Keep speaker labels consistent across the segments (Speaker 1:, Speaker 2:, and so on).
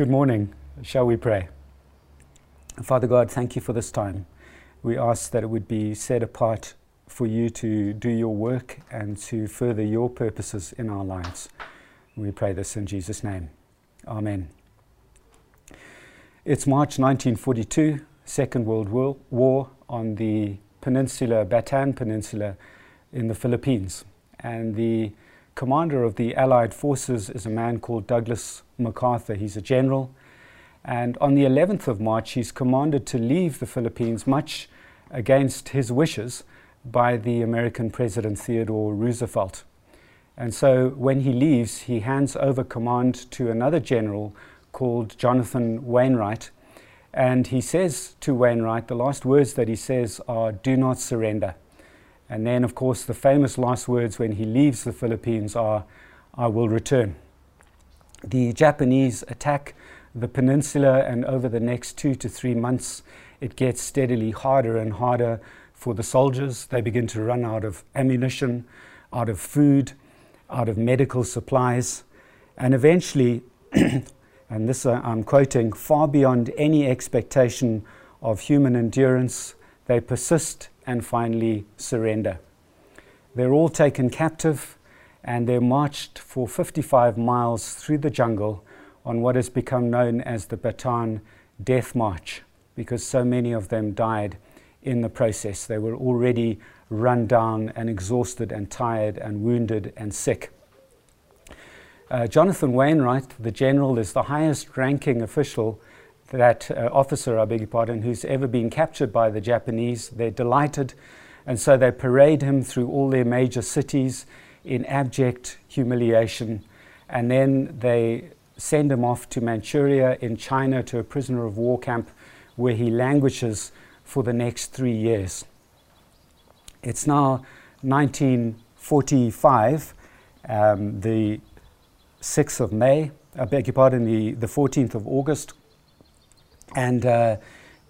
Speaker 1: Good morning. Shall we pray? Father God, thank you for this time. We ask that it would be set apart for you to do your work and to further your purposes in our lives. We pray this in Jesus' name. Amen. It's March 1942, Second World War on the peninsula, Bataan Peninsula in the Philippines. And the commander of the Allied forces is a man called Douglas MacArthur. He's a general. And on the 11th of March, he's commanded to leave the Philippines, much against his wishes, by the American President Theodore Roosevelt. And so when he leaves, he hands over command to another general called Jonathan Wainwright. And he says to Wainwright, the last words that he says are, Do not surrender. And then, of course, the famous last words when he leaves the Philippines are, I will return. The Japanese attack the peninsula, and over the next two to three months, it gets steadily harder and harder for the soldiers. They begin to run out of ammunition, out of food, out of medical supplies, and eventually, and this uh, I'm quoting, far beyond any expectation of human endurance, they persist and finally surrender. They're all taken captive and they're marched for 55 miles through the jungle on what has become known as the Bataan Death March because so many of them died in the process. They were already run down and exhausted and tired and wounded and sick. Uh, Jonathan Wainwright, the general, is the highest ranking official, that uh, officer, I beg your pardon, who's ever been captured by the Japanese. They're delighted, and so they parade him through all their major cities in abject humiliation, and then they send him off to Manchuria in China to a prisoner of war camp where he languishes for the next three years. It's now 1945, um, the 6th of May, I beg your pardon, the, the 14th of August, and uh,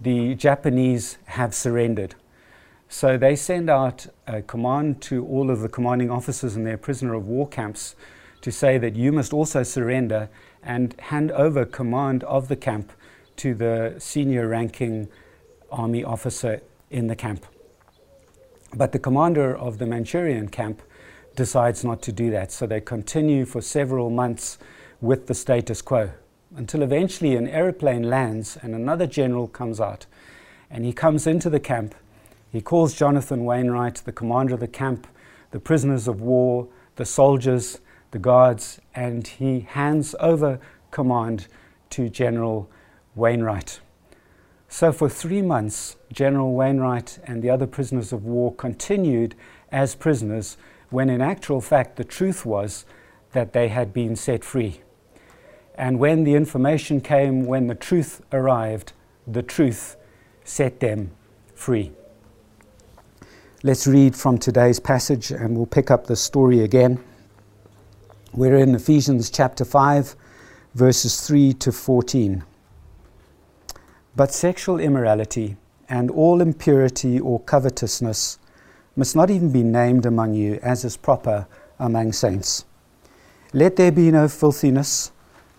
Speaker 1: the Japanese have surrendered. So they send out a command to all of the commanding officers in their prisoner of war camps to say that you must also surrender and hand over command of the camp to the senior ranking army officer in the camp. But the commander of the Manchurian camp decides not to do that. So they continue for several months with the status quo until eventually an aeroplane lands and another general comes out. And he comes into the camp. He calls Jonathan Wainwright, the commander of the camp, the prisoners of war, the soldiers, the guards, and he hands over command to General Wainwright. So, for three months, General Wainwright and the other prisoners of war continued as prisoners when in actual fact the truth was that they had been set free. And when the information came, when the truth arrived, the truth set them free. Let's read from today's passage and we'll pick up the story again. We're in Ephesians chapter 5, verses 3 to 14. But sexual immorality and all impurity or covetousness must not even be named among you as is proper among saints. Let there be no filthiness,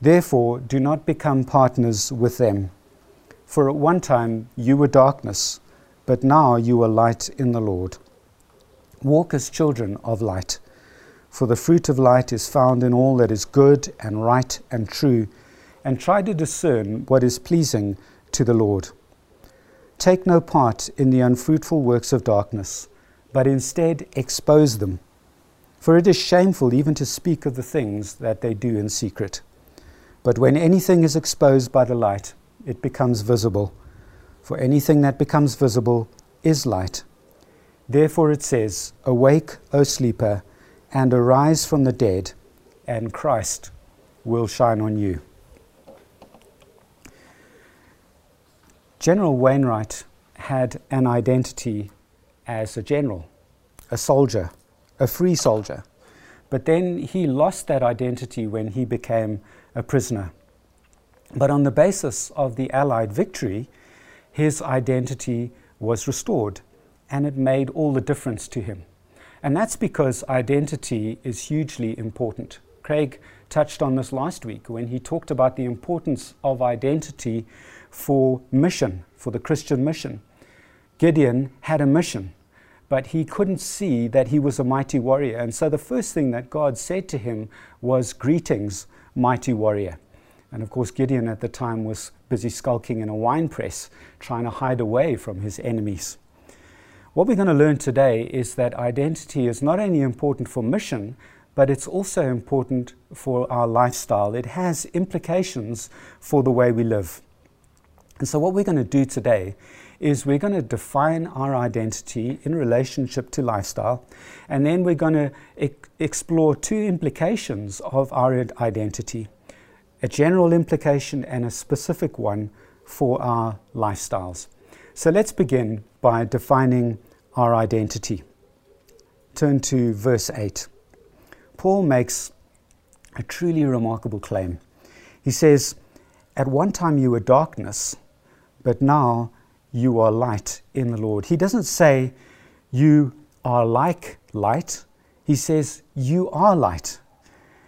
Speaker 1: Therefore, do not become partners with them. For at one time you were darkness, but now you are light in the Lord. Walk as children of light, for the fruit of light is found in all that is good and right and true, and try to discern what is pleasing to the Lord. Take no part in the unfruitful works of darkness, but instead expose them. For it is shameful even to speak of the things that they do in secret. But when anything is exposed by the light, it becomes visible. For anything that becomes visible is light. Therefore it says, Awake, O sleeper, and arise from the dead, and Christ will shine on you. General Wainwright had an identity as a general, a soldier, a free soldier. But then he lost that identity when he became a prisoner. But on the basis of the Allied victory, his identity was restored, and it made all the difference to him. And that's because identity is hugely important. Craig touched on this last week when he talked about the importance of identity for mission, for the Christian mission. Gideon had a mission, but he couldn't see that he was a mighty warrior. And so the first thing that God said to him was, Greetings, mighty warrior. And of course, Gideon at the time was busy skulking in a wine press, trying to hide away from his enemies. What we're going to learn today is that identity is not only important for mission, but it's also important for our lifestyle. It has implications for the way we live. And so, what we're going to do today is we're going to define our identity in relationship to lifestyle, and then we're going to e- explore two implications of our identity a general implication and a specific one for our lifestyles. So let's begin by defining our identity. Turn to verse 8. Paul makes a truly remarkable claim. He says, At one time you were darkness, but now you are light in the Lord. He doesn't say you are like light, he says you are light.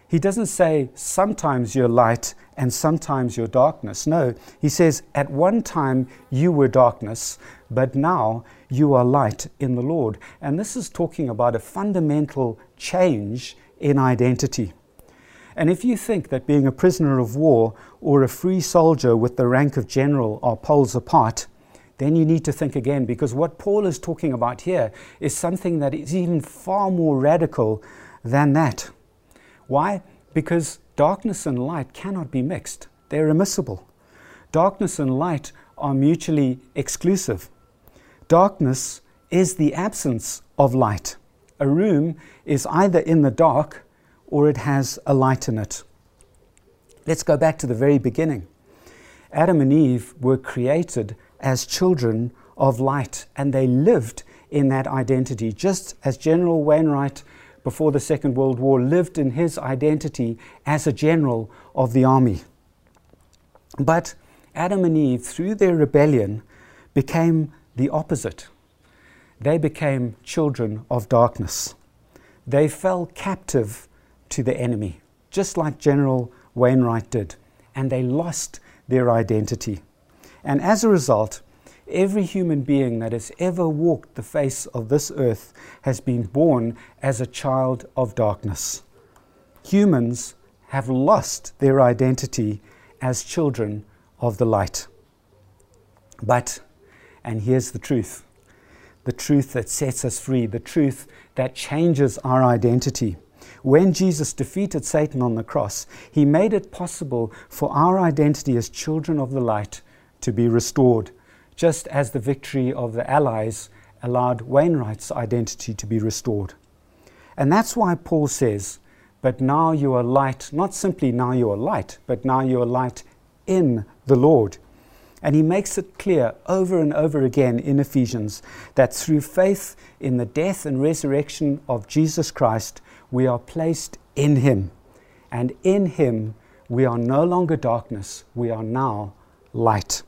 Speaker 1: He doesn't say sometimes you're light and sometimes you're darkness. No, he says at one time you were darkness, but now you are light in the Lord. And this is talking about a fundamental change in identity. And if you think that being a prisoner of war or a free soldier with the rank of general are poles apart, then you need to think again because what Paul is talking about here is something that is even far more radical than that. Why? Because darkness and light cannot be mixed, they're immiscible. Darkness and light are mutually exclusive. Darkness is the absence of light. A room is either in the dark or it has a light in it. Let's go back to the very beginning. Adam and Eve were created as children of light, and they lived in that identity, just as General Wainwright before the Second World War lived in his identity as a general of the army. But Adam and Eve, through their rebellion, became the opposite. They became children of darkness. They fell captive to the enemy, just like General Wainwright did, and they lost their identity. And as a result, every human being that has ever walked the face of this earth has been born as a child of darkness. Humans have lost their identity as children of the light. But, and here's the truth the truth that sets us free, the truth that changes our identity. When Jesus defeated Satan on the cross, he made it possible for our identity as children of the light to be restored, just as the victory of the Allies allowed Wainwright's identity to be restored. And that's why Paul says, But now you are light, not simply now you are light, but now you are light in the Lord. And he makes it clear over and over again in Ephesians that through faith in the death and resurrection of Jesus Christ, we are placed in him. And in him, we are no longer darkness, we are now light.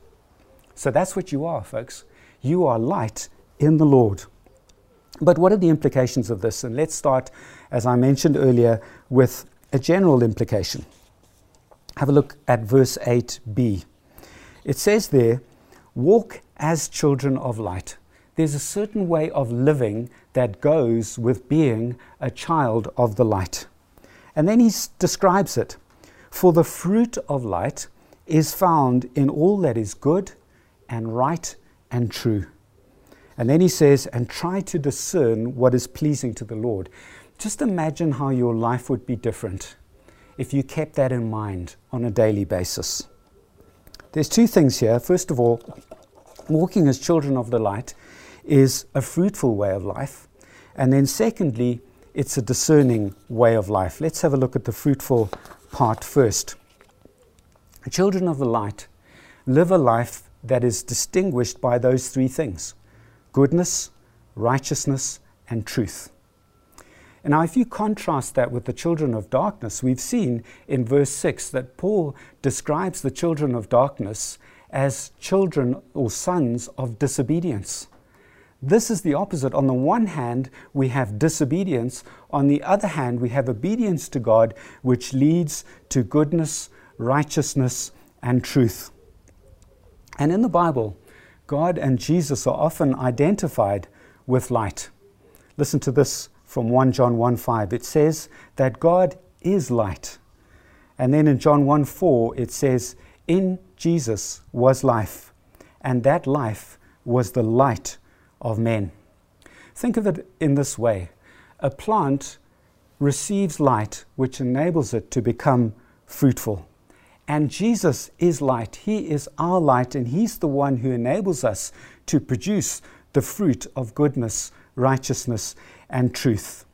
Speaker 1: So that's what you are, folks. You are light in the Lord. But what are the implications of this? And let's start, as I mentioned earlier, with a general implication. Have a look at verse 8b. It says there, walk as children of light. There's a certain way of living that goes with being a child of the light. And then he describes it. For the fruit of light is found in all that is good and right and true. And then he says, and try to discern what is pleasing to the Lord. Just imagine how your life would be different if you kept that in mind on a daily basis. There's two things here. First of all, walking as children of the light is a fruitful way of life. And then, secondly, it's a discerning way of life. Let's have a look at the fruitful part first. Children of the light live a life that is distinguished by those three things goodness, righteousness, and truth. And now, if you contrast that with the children of darkness, we've seen in verse 6 that Paul describes the children of darkness as children or sons of disobedience. This is the opposite. On the one hand, we have disobedience. On the other hand, we have obedience to God, which leads to goodness, righteousness, and truth. And in the Bible, God and Jesus are often identified with light. Listen to this from 1 John 1 5. It says that God is light. And then in John 1 4, it says, In Jesus was life, and that life was the light of men. Think of it in this way a plant receives light which enables it to become fruitful. And Jesus is light. He is our light, and He's the one who enables us to produce the fruit of goodness, righteousness, and truth.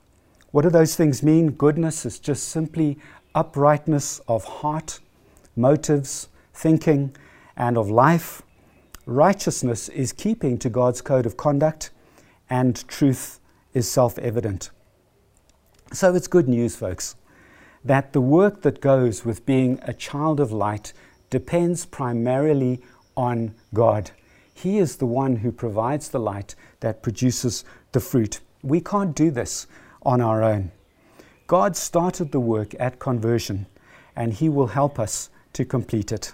Speaker 1: What do those things mean? Goodness is just simply uprightness of heart, motives, thinking, and of life. Righteousness is keeping to God's code of conduct, and truth is self evident. So it's good news, folks, that the work that goes with being a child of light depends primarily on God. He is the one who provides the light that produces the fruit. We can't do this on our own. God started the work at conversion, and He will help us to complete it.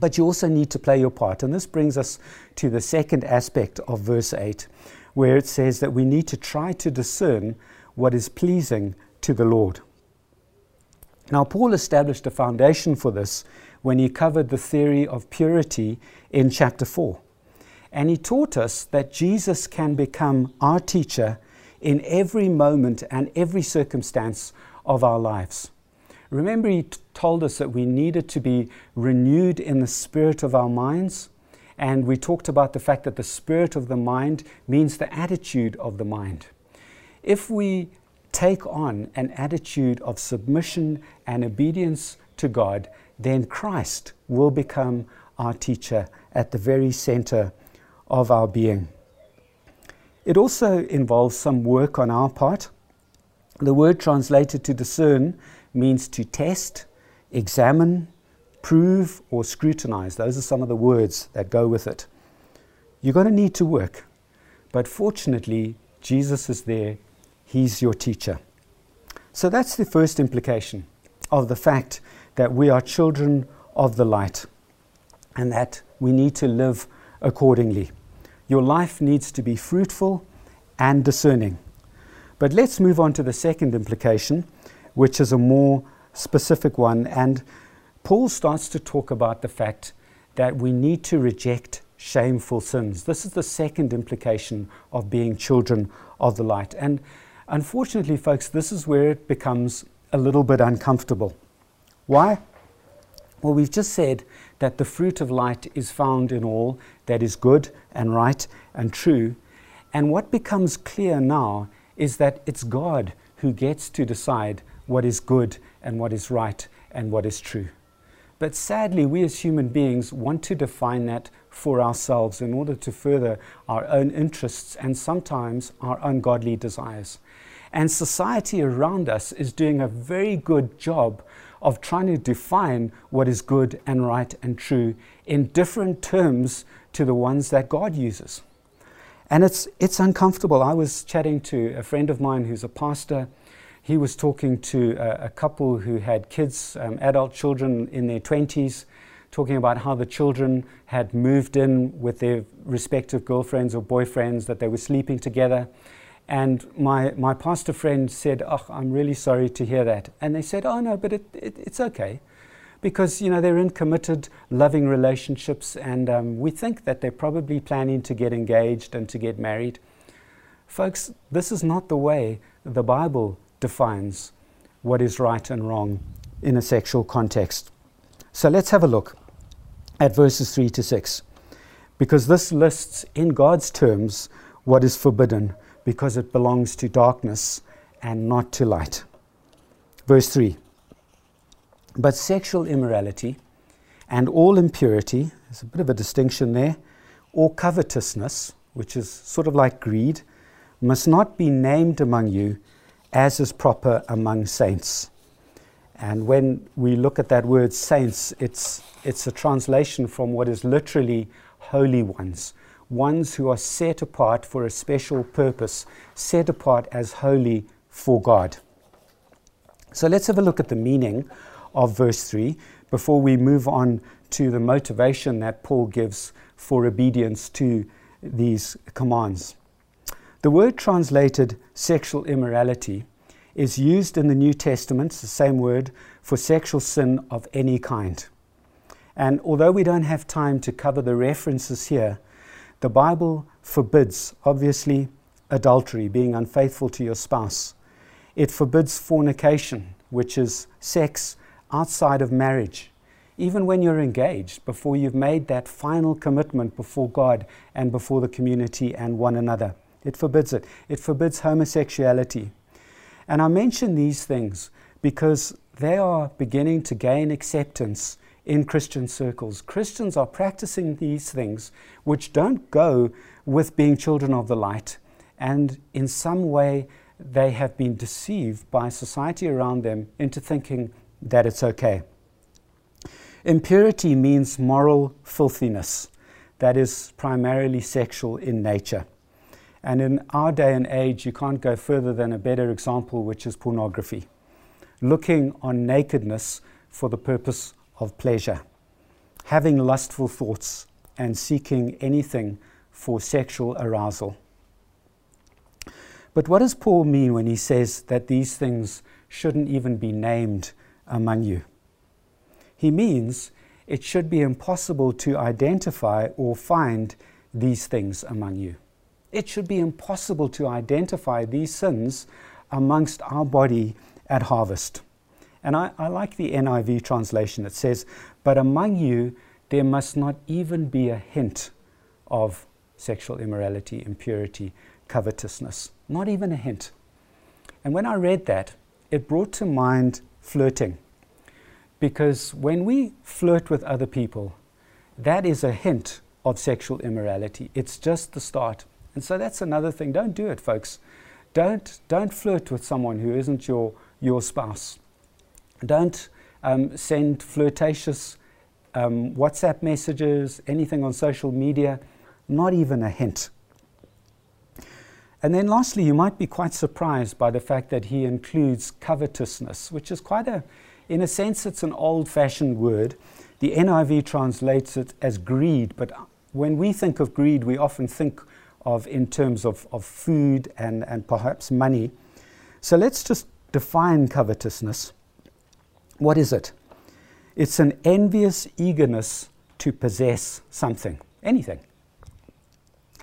Speaker 1: But you also need to play your part. And this brings us to the second aspect of verse 8, where it says that we need to try to discern what is pleasing to the Lord. Now, Paul established a foundation for this when he covered the theory of purity in chapter 4. And he taught us that Jesus can become our teacher in every moment and every circumstance of our lives. Remember, he t- told us that we needed to be renewed in the spirit of our minds. And we talked about the fact that the spirit of the mind means the attitude of the mind. If we take on an attitude of submission and obedience to God, then Christ will become our teacher at the very center of our being. It also involves some work on our part. The word translated to discern means to test, examine, prove, or scrutinize. Those are some of the words that go with it. You're going to need to work. But fortunately, Jesus is there. He's your teacher. So that's the first implication of the fact that we are children of the light and that we need to live accordingly. Your life needs to be fruitful and discerning. But let's move on to the second implication, which is a more specific one. And Paul starts to talk about the fact that we need to reject shameful sins. This is the second implication of being children of the light. And unfortunately, folks, this is where it becomes a little bit uncomfortable. Why? Well, we've just said that the fruit of light is found in all that is good and right and true. And what becomes clear now is that it's God who gets to decide what is good and what is right and what is true. But sadly, we as human beings want to define that for ourselves in order to further our own interests and sometimes our ungodly desires. And society around us is doing a very good job of trying to define what is good and right and true in different terms to the ones that God uses. And it's, it's uncomfortable. I was chatting to a friend of mine who's a pastor, he was talking to a, a couple who had kids, um, adult children in their 20s, talking about how the children had moved in with their respective girlfriends or boyfriends, that they were sleeping together. And my, my pastor friend said, Oh, I'm really sorry to hear that. And they said, Oh, no, but it, it, it's okay. Because, you know, they're in committed, loving relationships, and um, we think that they're probably planning to get engaged and to get married. Folks, this is not the way the Bible defines what is right and wrong in a sexual context. So let's have a look at verses 3 to 6, because this lists in God's terms what is forbidden, because it belongs to darkness and not to light. Verse 3 But sexual immorality and all impurity, there's a bit of a distinction there, or covetousness, which is sort of like greed, must not be named among you as is proper among saints. And when we look at that word saints, it's, it's a translation from what is literally holy ones, ones who are set apart for a special purpose, set apart as holy for God. So let's have a look at the meaning of verse 3 before we move on to the motivation that Paul gives for obedience to these commands. The word translated sexual immorality is used in the New Testament, the same word, for sexual sin of any kind. And although we don't have time to cover the references here, the Bible forbids, obviously, adultery, being unfaithful to your spouse. It forbids fornication, which is sex outside of marriage. Even when you're engaged, before you've made that final commitment before God and before the community and one another, it forbids it. It forbids homosexuality. And I mention these things because they are beginning to gain acceptance in Christian circles. Christians are practicing these things which don't go with being children of the light, and in some way they have been deceived by society around them into thinking that it's okay. Impurity means moral filthiness that is primarily sexual in nature. And in our day and age, you can't go further than a better example, which is pornography. Looking on nakedness for the purpose of pleasure, having lustful thoughts, and seeking anything for sexual arousal. But what does Paul mean when he says that these things shouldn't even be named among you? He means it should be impossible to identify or find these things among you. It should be impossible to identify these sins amongst our body at harvest. And I, I, like the NIV translation. that says, But among you there must not even be a hint of sexual immorality, impurity, covetousness. Not even a hint. And when I read that, it brought to mind flirting. Because when we flirt with other people, that is a hint of sexual immorality. It's just the start. And so that's another thing. Don't do it, folks. Don't, don't flirt with someone who isn't your, your spouse. Don't um, send flirtatious um, WhatsApp messages, anything on social media, not even a hint. And then, lastly, you might be quite surprised by the fact that he includes covetousness, which is quite a, in a sense, it's an old fashioned word. The NIV translates it as greed, but when we think of greed, we often think of in terms of, of food and, and perhaps money. So let's just define covetousness. What is it? It's an envious eagerness to possess something, anything.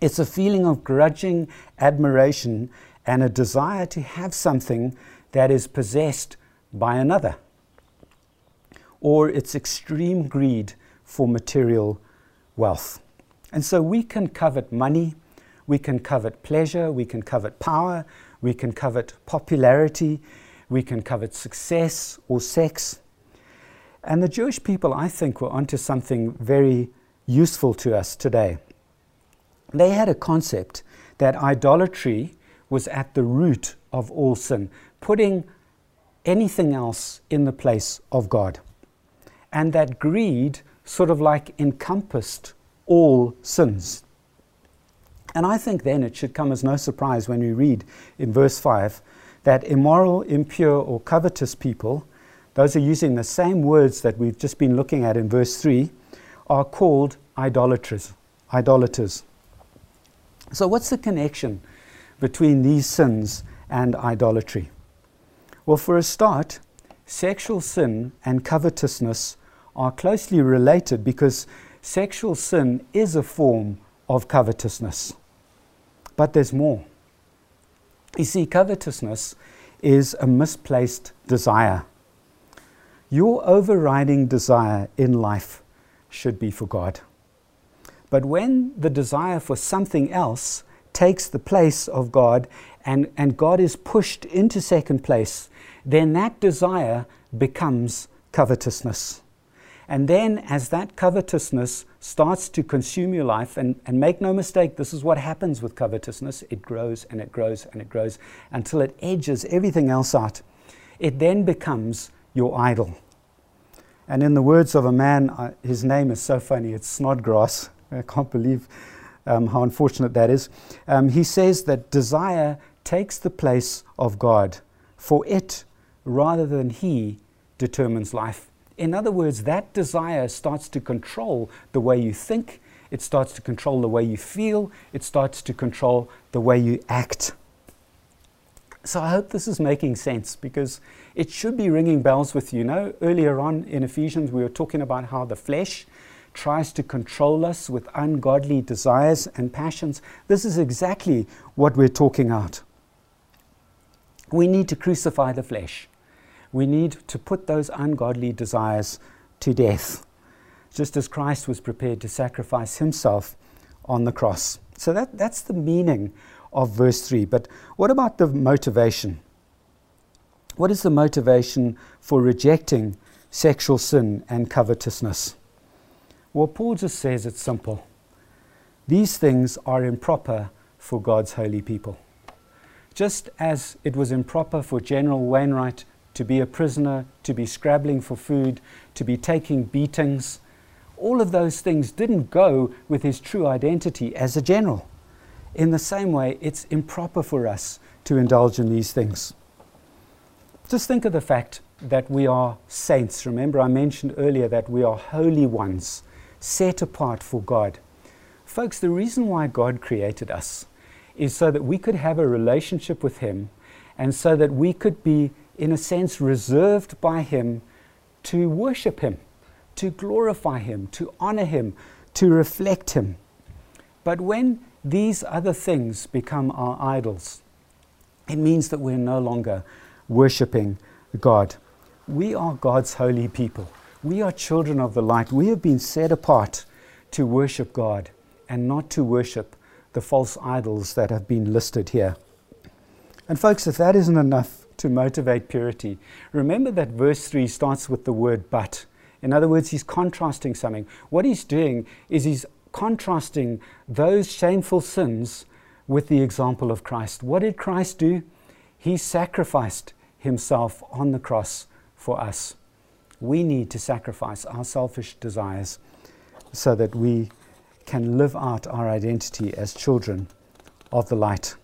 Speaker 1: It's a feeling of grudging admiration and a desire to have something that is possessed by another. Or it's extreme greed for material wealth. And so we can covet money, we can covet pleasure, we can covet power, we can covet popularity, we can covet success or sex. And the Jewish people, I think, were onto something very useful to us today. They had a concept that idolatry was at the root of all sin, putting anything else in the place of God. And that greed sort of like encompassed all sins. And I think then it should come as no surprise when we read in verse 5 that immoral, impure, or covetous people, those are using the same words that we've just been looking at in verse 3, are called idolaters. Idolaters. So, what's the connection between these sins and idolatry? Well, for a start, sexual sin and covetousness are closely related because sexual sin is a form of covetousness. But there's more. You see, covetousness is a misplaced desire. Your overriding desire in life should be for God. But when the desire for something else takes the place of God and, and God is pushed into second place, then that desire becomes covetousness. And then, as that covetousness starts to consume your life, and, and make no mistake, this is what happens with covetousness it grows and it grows and it grows until it edges everything else out. It then becomes your idol. And in the words of a man, uh, his name is so funny, it's Snodgrass. I can't believe um, how unfortunate that is. Um, he says that desire takes the place of God, for it, rather than He, determines life. In other words, that desire starts to control the way you think, it starts to control the way you feel, it starts to control the way you act. So I hope this is making sense because it should be ringing bells with you. you know, earlier on in Ephesians, we were talking about how the flesh tries to control us with ungodly desires and passions. This is exactly what we're talking about. We need to crucify the flesh. We need to put those ungodly desires to death, just as Christ was prepared to sacrifice himself on the cross. So that, that's the meaning of verse 3. But what about the motivation? What is the motivation for rejecting sexual sin and covetousness? Well, Paul just says it's simple. These things are improper for God's holy people. Just as it was improper for General Wainwright to be a prisoner, to be scrabbling for food, to be taking beatings, all of those things didn't go with his true identity as a general. In the same way, it's improper for us to indulge in these things. Just think of the fact that we are saints. Remember, I mentioned earlier that we are holy ones, set apart for God. Folks, the reason why God created us is so that we could have a relationship with Him and so that we could be, in a sense, reserved by Him to worship Him, to glorify Him, to honor Him, to reflect Him. But when these other things become our idols, it means that we're no longer worshiping God. We are God's holy people. We are children of the light. We have been set apart to worship God and not to worship the false idols that have been listed here. And, folks, if that isn't enough to motivate purity, remember that verse 3 starts with the word but. In other words, he's contrasting something. What he's doing is he's contrasting those shameful sins with the example of Christ. What did Christ do? He sacrificed himself on the cross for us. We need to sacrifice our selfish desires so that we can live out our identity as children of the light.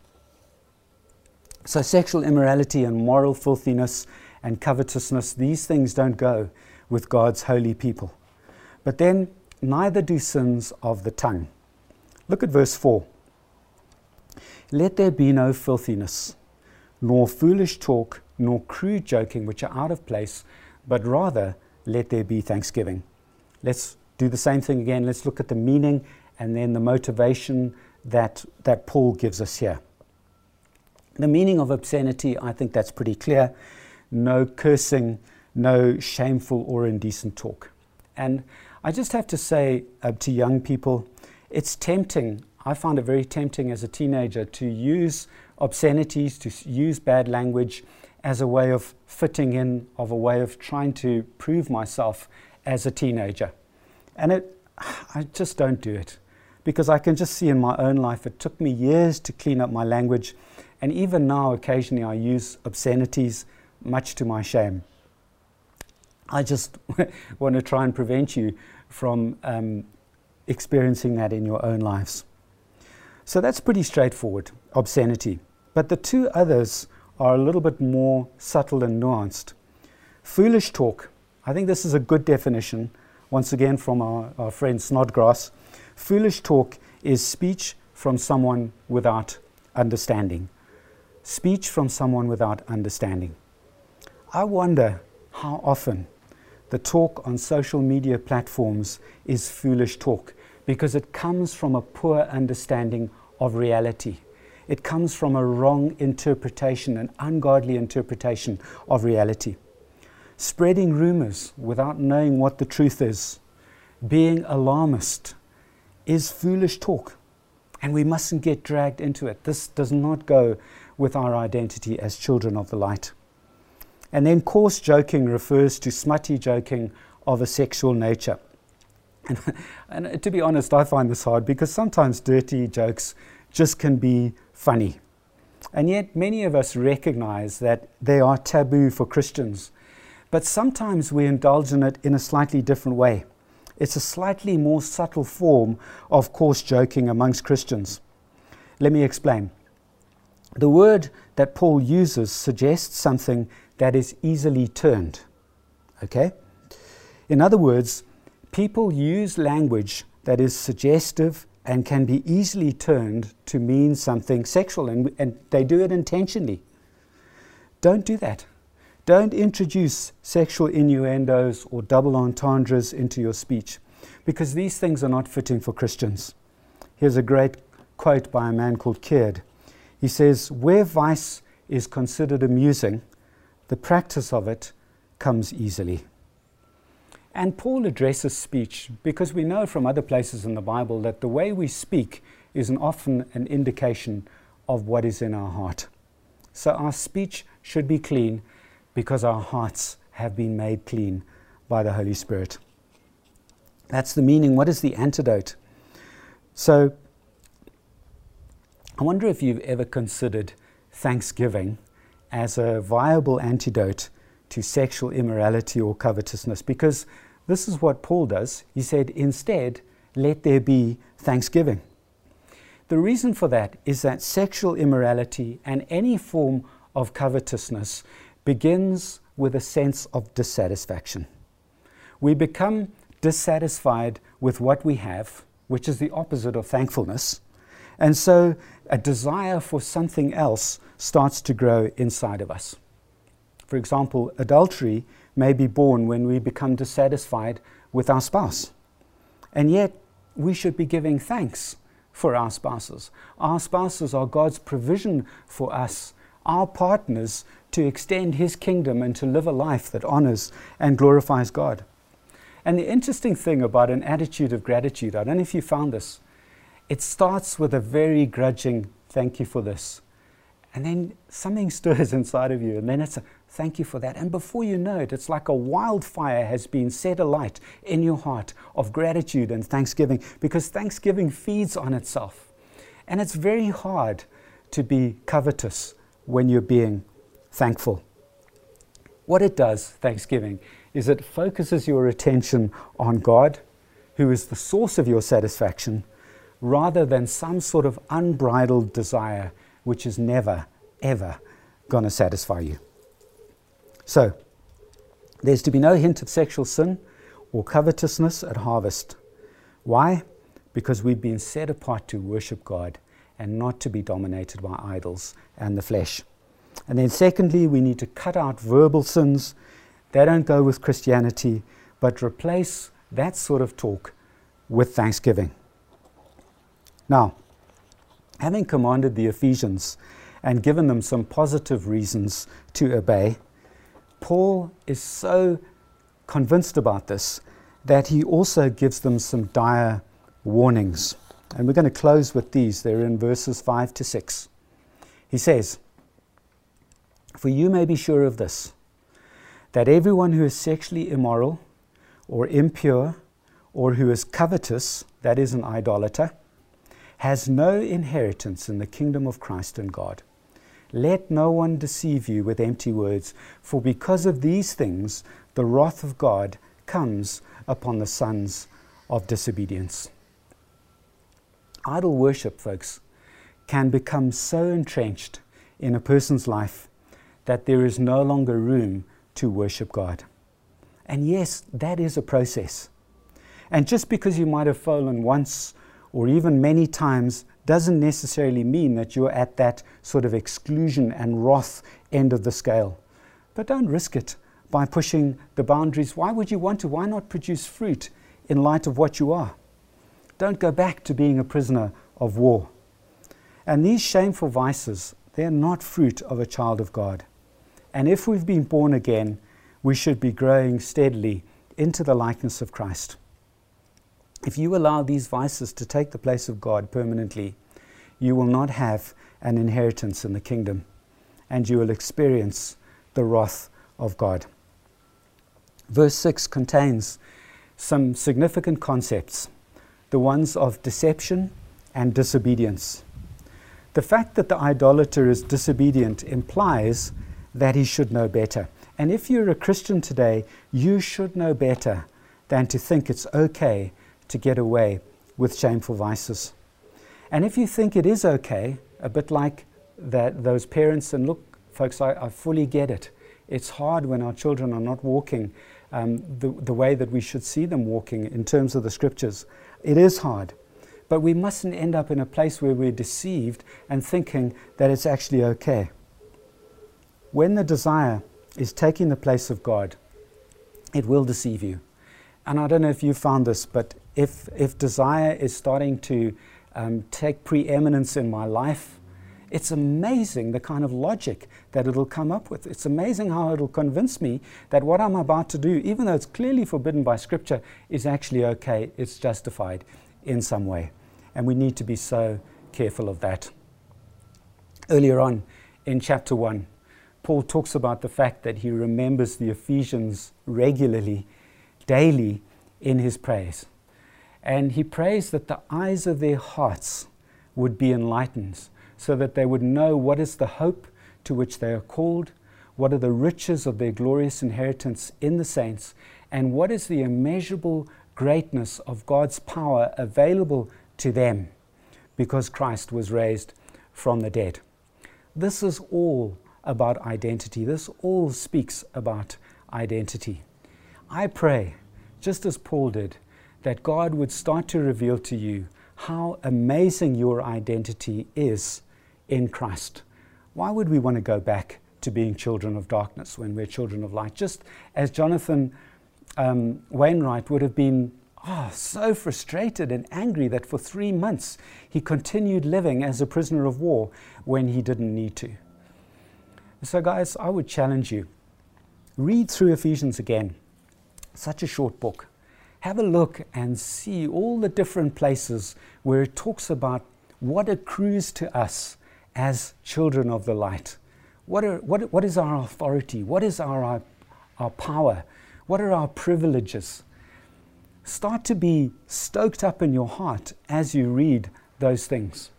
Speaker 1: So, sexual immorality and moral filthiness and covetousness, these things don't go with God's holy people. But then neither do sins of the tongue. Look at verse 4. Let there be no filthiness, nor foolish talk, nor crude joking, which are out of place, but rather let there be thanksgiving. Let's do the same thing again. Let's look at the meaning and then the motivation that, that Paul gives us here. The meaning of obscenity, I think that's pretty clear. No cursing, no shameful or indecent talk. And I just have to say uh, to young people, it's tempting. I found it very tempting as a teenager to use obscenities, to use bad language as a way of fitting in, of a way of trying to prove myself as a teenager. And it, I just don't do it because I can just see in my own life it took me years to clean up my language. And even now, occasionally, I use obscenities, much to my shame. I just want to try and prevent you from um, experiencing that in your own lives. So that's pretty straightforward obscenity. But the two others are a little bit more subtle and nuanced. Foolish talk, I think this is a good definition, once again from our, our friend Snodgrass. Foolish talk is speech from someone without understanding. Speech from someone without understanding. I wonder how often the talk on social media platforms is foolish talk because it comes from a poor understanding of reality. It comes from a wrong interpretation, an ungodly interpretation of reality. Spreading rumors without knowing what the truth is, being alarmist, is foolish talk. And we mustn't get dragged into it. This does not go with our identity as children of the light. And then coarse joking refers to smutty joking of a sexual nature. And, and, to be honest, I find this hard because sometimes dirty jokes just can be funny. And yet, many of us recognize that they are taboo for Christians. But sometimes we indulge in it in a slightly different way. It's a slightly more subtle form of coarse joking amongst Christians. Let me explain. The word that Paul uses suggests something that is easily turned. Okay? In other words, people use language that is suggestive and can be easily turned to mean something sexual, and, and they do it intentionally. Don't do that. Don't introduce sexual innuendos or double entendres into your speech because these things are not fitting for Christians. Here's a great quote by a man called Caird. He says, Where vice is considered amusing, the practice of it comes easily. And Paul addresses speech because we know from other places in the Bible that the way we speak is an often an indication of what is in our heart. So our speech should be clean because our hearts have been made clean by the Holy Spirit. That's the meaning. What is the antidote? So, I wonder if you've ever considered thanksgiving as a viable antidote to sexual immorality or covetousness, because this is what Paul does. He said, instead, let there be thanksgiving. The reason for that is that sexual immorality and any form of covetousness begins with a sense of dissatisfaction. We become dissatisfied with what we have, which is the opposite of thankfulness. And so a desire for something else starts to grow inside of us. For example, adultery may be born when we become dissatisfied with our spouse. And yet, we should be giving thanks for our spouses. Our spouses are God's provision for us, our partners to extend His kingdom and to live a life that honors and glorifies God. And the interesting thing about an attitude of gratitude, I don't know if you found this, it starts with a very grudging thank you for this. And then something stirs inside of you, and then it's a thank you for that. And before you know it, it's like a wildfire has been set alight in your heart of gratitude and thanksgiving because thanksgiving feeds on itself. And it's very hard to be covetous when you're being thankful. What it does, Thanksgiving, is it focuses your attention on God, who is the source of your satisfaction, rather than some sort of unbridled desire which is never, ever going to satisfy you. So, there's to be no hint of sexual sin or covetousness at harvest. Why? Because we've been set apart to worship God and not to be dominated by idols and the flesh. And then, secondly, we need to cut out verbal sins. They don't go with Christianity, but replace that sort of talk with thanksgiving. Now, having commanded the Ephesians and given them some positive reasons to obey, Paul is so convinced about this that he also gives them some dire warnings. And we're going to close with these. They're in verses 5 to 6. He says, for you may be sure of this that everyone who is sexually immoral or impure or who is covetous, that is, an idolater, has no inheritance in the kingdom of Christ and God. Let no one deceive you with empty words, for because of these things the wrath of God comes upon the sons of disobedience. Idol worship, folks, can become so entrenched in a person's life that there is no longer room to worship God. And yes, that is a process. And just because you might have fallen once or even many times doesn't necessarily mean that you're at that sort of exclusion and wrath end of the scale. But don't risk it by pushing the boundaries. Why would you want to? Why not produce fruit in light of what you are? Don't go back to being a prisoner of war. And these shameful vices, they're not fruit of a child of God. And if we've been born again, we should be growing steadily into the likeness of Christ. If you allow these vices to take the place of God permanently, you will not have an inheritance in the kingdom, and you will experience the wrath of God. Verse 6 contains some significant concepts the ones of deception and disobedience. The fact that the idolater is disobedient implies that he should know better. And if you're a Christian today, you should know better than to think it's okay to get away with shameful vices. And if you think it is okay, a bit like that, those parents, and look, folks, I, I fully get it. It's hard when our children are not walking um, the, the way that we should see them walking in terms of the scriptures. It is hard. But we mustn't end up in a place where we're deceived and thinking that it's actually okay. When the desire is taking the place of God, it will deceive you. And I don't know if you found this, but if, if desire is starting to um, take preeminence in my life, it's amazing the kind of logic that it'll come up with. It's amazing how it'll convince me that what I'm about to do, even though it's clearly forbidden by Scripture, is actually okay, it's justified in some way. And we need to be so careful of that. Earlier on in chapter 1, Paul talks about the fact that he remembers the Ephesians regularly, daily in his prayers. And he prays that the eyes of their hearts would be enlightened so that they would know what is the hope to which they are called, what are the riches of their glorious inheritance in the saints, and what is the immeasurable greatness of God's power available to them because Christ was raised from the dead. This is all about identity. This all speaks about identity. I pray, just as Paul did, that God would start to reveal to you how amazing your identity is in Christ. Why would we want to go back to being children of darkness when we're children of light? Just as Jonathan um, Wainwright would have been oh, so frustrated and angry that for three months he continued living as a prisoner of war when he didn't need to. So, guys, I would challenge you read through Ephesians again. Such a short book. Have a look and see all the different places where it talks about what accrues to us as children of the light. What, are, what, what is our authority? What is our, our, our power? What are our privileges? Start to be stoked up in your heart as you read those things.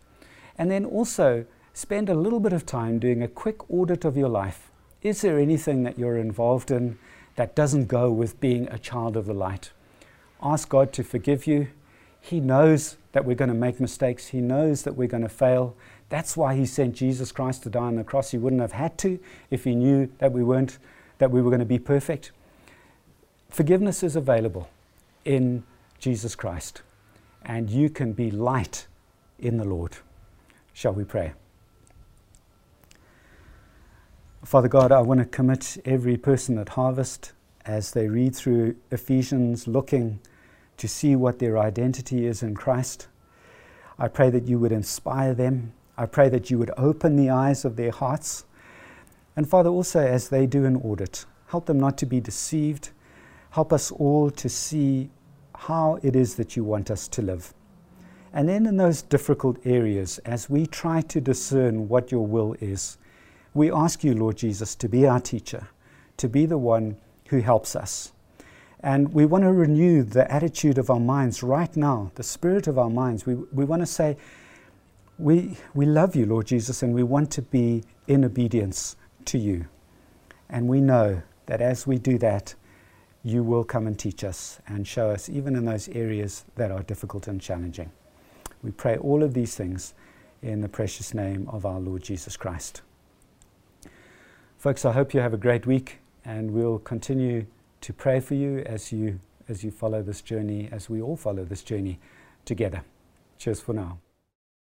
Speaker 1: And then also spend a little bit of time doing a quick audit of your life. Is there anything that you're involved in that doesn't go with being a child of the light? Ask God to forgive you. He knows that we're going to make mistakes, He knows that we're going to fail. That's why He sent Jesus Christ to die on the cross. He wouldn't have had to if He knew that we weren't, that we were going to be perfect. Forgiveness is available in Jesus Christ, and you can be light in the Lord. Shall we pray? Father God, I want to commit every person at Harvest as they read through Ephesians, looking to see what their identity is in Christ. I pray that you would inspire them. I pray that you would open the eyes of their hearts. And Father, also as they do an audit, help them not to be deceived. Help us all to see how it is that you want us to live. And then in those difficult areas, as we try to discern what your will is, we ask you, Lord Jesus, to be our teacher, to be the one who helps us. And we want to renew the attitude of our minds right now, the spirit of our minds. We, we want to say, we, we love you, Lord Jesus, and we want to be in obedience to you. And we know that as we do that, you will come and teach us and show us, even in those areas that are difficult and challenging. We pray all of these things in the precious name of our Lord Jesus Christ. Folks, I hope you have a great week, and we'll continue to pray for you as you as you follow this journey, as we all follow this journey together. Cheers for now.